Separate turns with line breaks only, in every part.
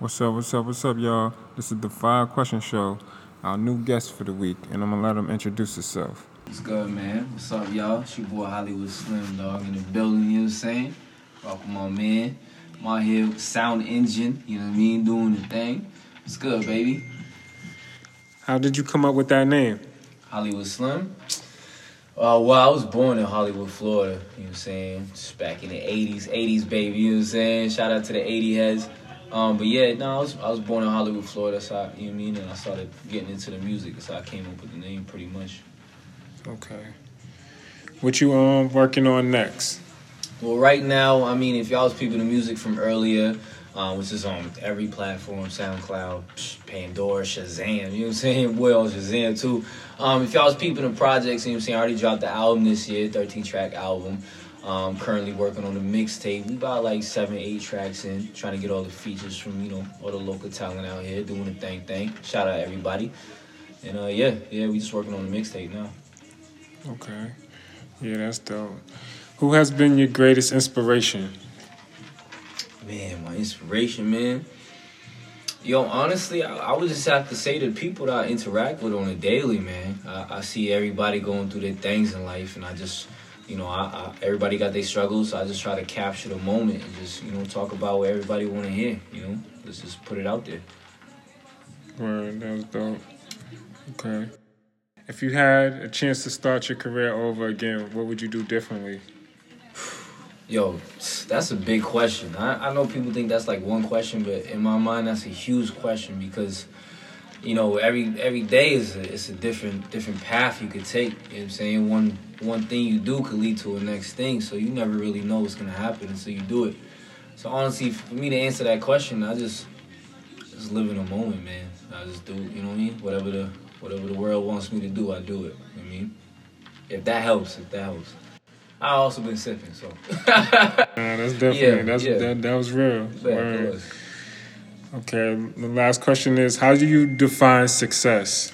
What's up, what's up, what's up, y'all? This is the Five Question Show, our new guest for the week, and I'm gonna let him introduce himself.
What's good, man? What's up, y'all? It's your boy Hollywood Slim, dog, in the building, you know what I'm saying? Rock with my man. I'm out here with Sound Engine, you know what I mean? Doing the thing. What's good, baby?
How did you come up with that name?
Hollywood Slim. Uh, well, I was born in Hollywood, Florida, you know what I'm saying? Just back in the 80s, 80s, baby, you know what I'm saying? Shout out to the 80 heads. Um, but yeah, no, I was, I was born in Hollywood, Florida, so I, you know what I mean? And I started getting into the music, so I came up with the name pretty much.
Okay. What you um working on next?
Well, right now, I mean, if y'all was peeping the music from earlier, uh, which is on every platform, SoundCloud, Pandora, Shazam, you know what I'm saying? Well, Shazam too. Um, if y'all was peeping the projects, you know what I'm saying? I already dropped the album this year, 13 track album. Um, currently working on the mixtape. We about like seven, eight tracks in, trying to get all the features from, you know, all the local talent out here doing the thing thing. Shout out everybody. And uh, yeah, yeah, we just working on the mixtape now.
Okay. Yeah, that's dope. Who has been your greatest inspiration?
Man, my inspiration, man. Yo, honestly, I, I would just have to say the people that I interact with on a daily, man. I, I see everybody going through their things in life, and I just, you know, I, I everybody got their struggles, so I just try to capture the moment and just, you know, talk about what everybody want to hear. You know, let's just put it out there.
Word, that was dope. Okay. If you had a chance to start your career over again, what would you do differently?
Yo, that's a big question. I, I know people think that's like one question, but in my mind, that's a huge question because, you know, every every day is a, it's a different different path you could take. You know what I'm saying? One one thing you do could lead to a next thing, so you never really know what's gonna happen until you do it. So honestly, for me to answer that question, I just just live in the moment, man. I just do, you know what I mean? Whatever the whatever the world wants me to do, I do it. You know what I mean? If that helps, if that helps. I also been sipping, so.
Nah, that's definitely
Yeah,
that's
yeah.
That, that was real. Okay. The last question is: How do you define success?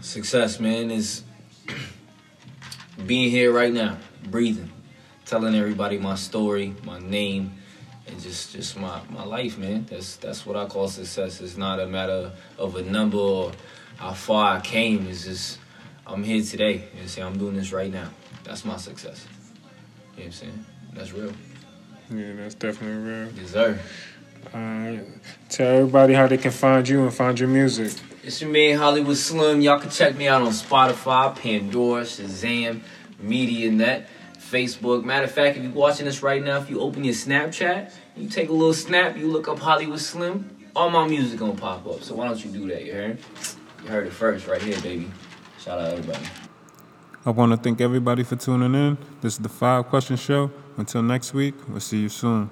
Success, man, is being here right now, breathing, telling everybody my story, my name, and just just my, my life, man. That's that's what I call success. It's not a matter of a number or how far I came. It's just I'm here today. You know what I'm saying? I'm doing this right now. That's my success. You know what I'm saying? That's real.
Yeah, that's definitely real.
Yes, sir.
Alright. Tell everybody how they can find you and find your music.
It's your man Hollywood Slim. Y'all can check me out on Spotify, Pandora, Shazam, MediaNet, Facebook. Matter of fact, if you're watching this right now, if you open your Snapchat, you take a little snap, you look up Hollywood Slim, all my music gonna pop up. So why don't you do that? You heard? You heard it first right here, baby. Shout out everybody.
I want to thank everybody for tuning in. This is the Five Question Show. Until next week, we'll see you soon.